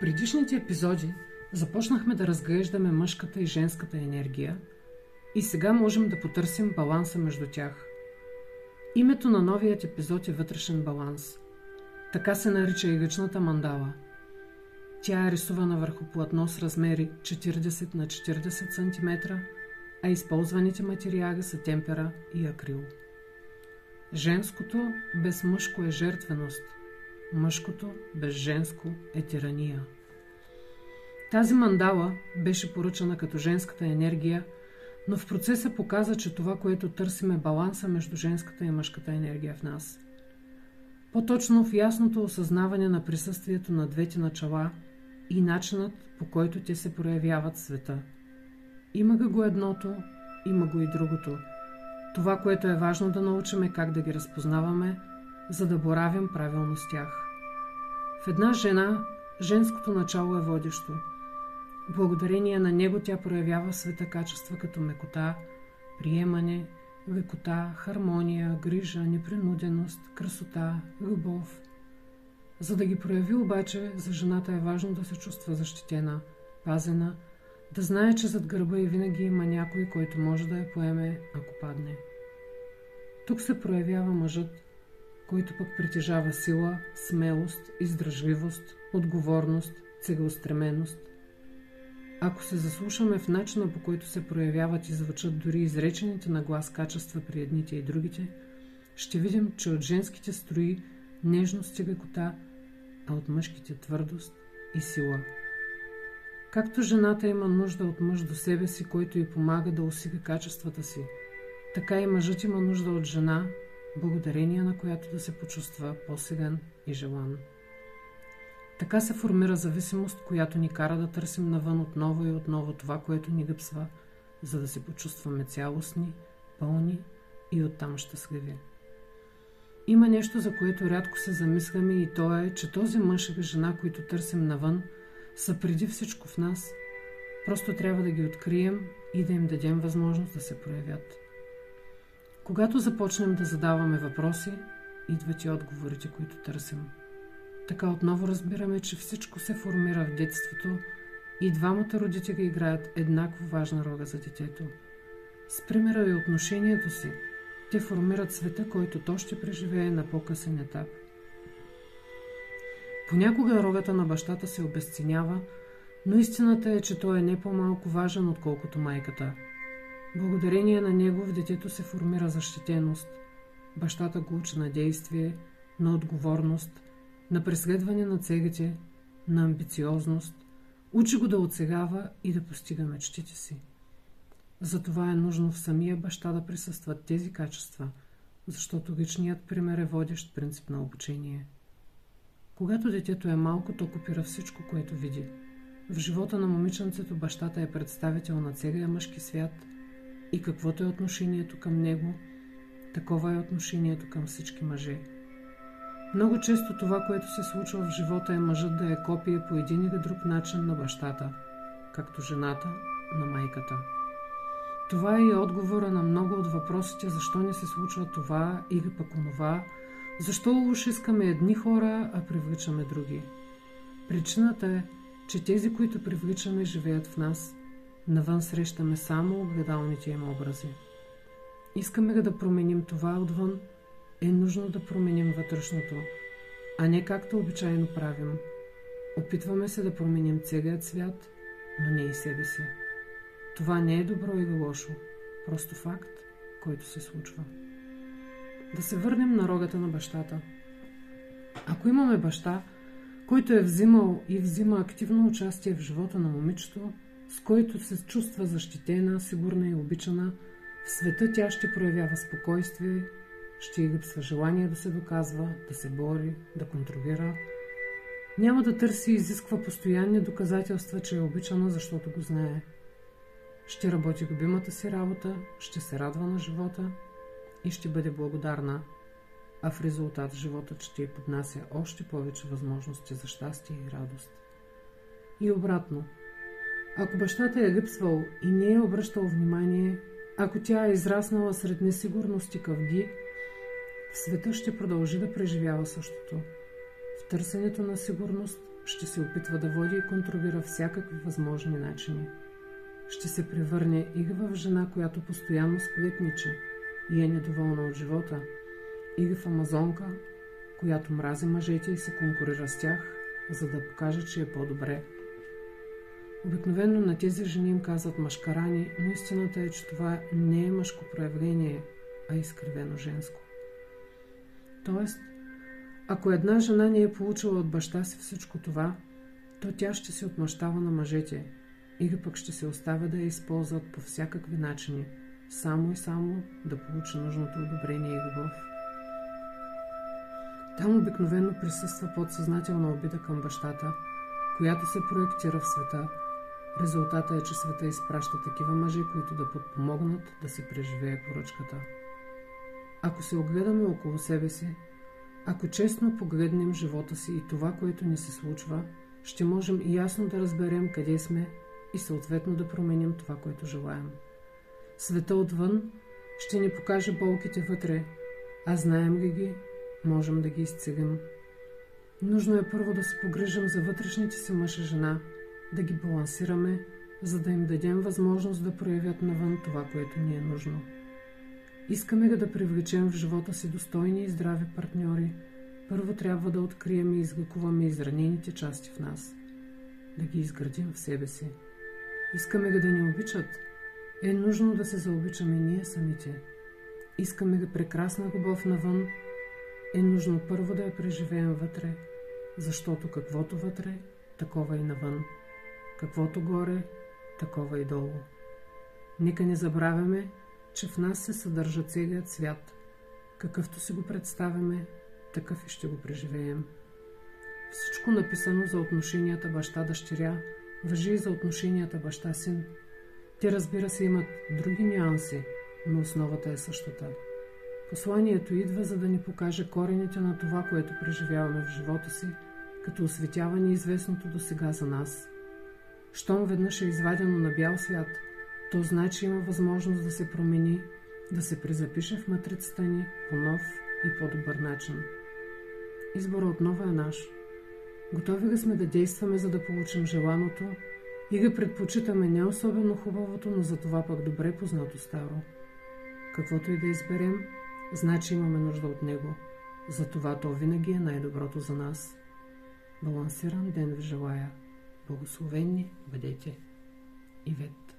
предишните епизоди започнахме да разглеждаме мъжката и женската енергия и сега можем да потърсим баланса между тях. Името на новият епизод е вътрешен баланс. Така се нарича игъчната мандала. Тя е рисувана върху платно с размери 40 на 40 см, а използваните материали са темпера и акрил. Женското без мъжко е жертвеност – Мъжкото без женско е тирания. Тази мандала беше поръчана като женската енергия, но в процеса показа, че това, което търсим е баланса между женската и мъжката енергия в нас. По-точно в ясното осъзнаване на присъствието на двете начала и начинът по който те се проявяват в света. Има го едното, има го и другото. Това, което е важно да научим е как да ги разпознаваме, за да боравим правилно с тях. В една жена женското начало е водещо. Благодарение на него тя проявява света качества като мекота, приемане, лекота, хармония, грижа, непринуденост, красота, любов. За да ги прояви обаче, за жената е важно да се чувства защитена, пазена, да знае, че зад гърба и винаги има някой, който може да я поеме, ако падне. Тук се проявява мъжът, който пък притежава сила, смелост, издръжливост, отговорност, целеустременост. Ако се заслушаме в начина по който се проявяват и звучат дори изречените на глас качества при едните и другите, ще видим, че от женските строи нежност и лекота, а от мъжките твърдост и сила. Както жената има нужда от мъж до себе си, който й помага да усига качествата си, така и мъжът има нужда от жена, благодарение на която да се почувства по-силен и желан. Така се формира зависимост, която ни кара да търсим навън отново и отново това, което ни гъпсва, за да се почувстваме цялостни, пълни и оттам щастливи. Има нещо, за което рядко се замисляме и то е, че този мъж или жена, които търсим навън, са преди всичко в нас. Просто трябва да ги открием и да им дадем възможност да се проявят. Когато започнем да задаваме въпроси, идват и отговорите, които търсим. Така отново разбираме, че всичко се формира в детството и двамата родители играят еднакво важна роля за детето. С примера и отношението си, те формират света, който то ще преживее на по-късен етап. Понякога рогата на бащата се обесценява, но истината е, че той е не по-малко важен, отколкото майката – Благодарение на него в детето се формира защитеност. Бащата го учи на действие, на отговорност, на преследване на целите, на амбициозност, учи го да оцелява и да постига мечтите си. Затова е нужно в самия баща да присъстват тези качества, защото личният пример е водещ принцип на обучение. Когато детето е малко, то копира всичко, което види. В живота на момиченцето бащата е представител на целия мъжки свят – и каквото е отношението към него, такова е отношението към всички мъже. Много често това, което се случва в живота е мъжът да е копие по един или друг начин на бащата, както жената на майката. Това е и отговора на много от въпросите защо не се случва това или пък онова, защо уж искаме едни хора, а привличаме други. Причината е, че тези, които привличаме, живеят в нас Навън срещаме само огледалните им образи. Искаме да променим това отвън, е нужно да променим вътрешното, а не както обичайно правим. Опитваме се да променим целият свят, но не и себе си. Това не е добро или лошо, просто факт, който се случва. Да се върнем на рогата на бащата. Ако имаме баща, който е взимал и взима активно участие в живота на момичето, с който се чувства защитена, сигурна и обичана, в света тя ще проявява спокойствие, ще й желание да се доказва, да се бори, да контролира. Няма да търси и изисква постоянни доказателства, че е обичана, защото го знае. Ще работи любимата си работа, ще се радва на живота и ще бъде благодарна, а в резултат животът ще й поднася още повече възможности за щастие и радост. И обратно – ако бащата е липсвал и не е обръщал внимание, ако тя е израснала сред несигурност и къвги, света ще продължи да преживява същото. В търсенето на сигурност ще се опитва да води и контролира всякакви възможни начини. Ще се превърне и в жена, която постоянно сплетничи и е недоволна от живота, и в амазонка, която мрази мъжете и се конкурира с тях, за да покаже, че е по-добре. Обикновено на тези жени им казват мъжкарани, но истината е, че това не е мъжко проявление, а изкривено женско. Тоест, ако една жена не е получила от баща си всичко това, то тя ще се отмъщава на мъжете или пък ще се оставя да я използват по всякакви начини, само и само да получи нужното одобрение и любов. Там обикновено присъства подсъзнателна обида към бащата, която се проектира в света. Резултата е, че света изпраща такива мъже, които да подпомогнат да си преживее поръчката. Ако се огледаме около себе си, ако честно погледнем живота си и това, което ни се случва, ще можем ясно да разберем къде сме и съответно да променим това, което желаем. Света отвън ще ни покаже болките вътре, а знаем ли ги, можем да ги изцелим. Нужно е първо да се погрижим за вътрешните си мъж и жена, да ги балансираме, за да им дадем възможност да проявят навън това, което ни е нужно. Искаме да привлечем в живота си достойни и здрави партньори, първо трябва да открием и излекуваме изранените части в нас, да ги изградим в себе си. Искаме да ни обичат, е нужно да се заобичаме ние самите. Искаме да прекрасна любов навън, е нужно първо да я преживеем вътре, защото каквото вътре, такова и навън. Каквото горе, такова и долу. Нека не забравяме, че в нас се съдържа целият свят. Какъвто си го представяме, такъв и ще го преживеем. Всичко написано за отношенията баща-дъщеря въжи и за отношенията баща-син. Те разбира се имат други нюанси, но основата е същата. Посланието идва, за да ни покаже корените на това, което преживяваме в живота си, като осветява неизвестното до сега за нас. Щом веднъж е извадено на бял свят, то значи има възможност да се промени, да се презапише в матрицата ни по нов и по-добър начин. Избора отново е наш. Готови ли сме да действаме, за да получим желаното и да предпочитаме не особено хубавото, но за това пък добре познато старо. Каквото и да изберем, значи имаме нужда от него. Затова то винаги е най-доброто за нас. Балансиран ден ви желая. Благословени бъдете. Ивет.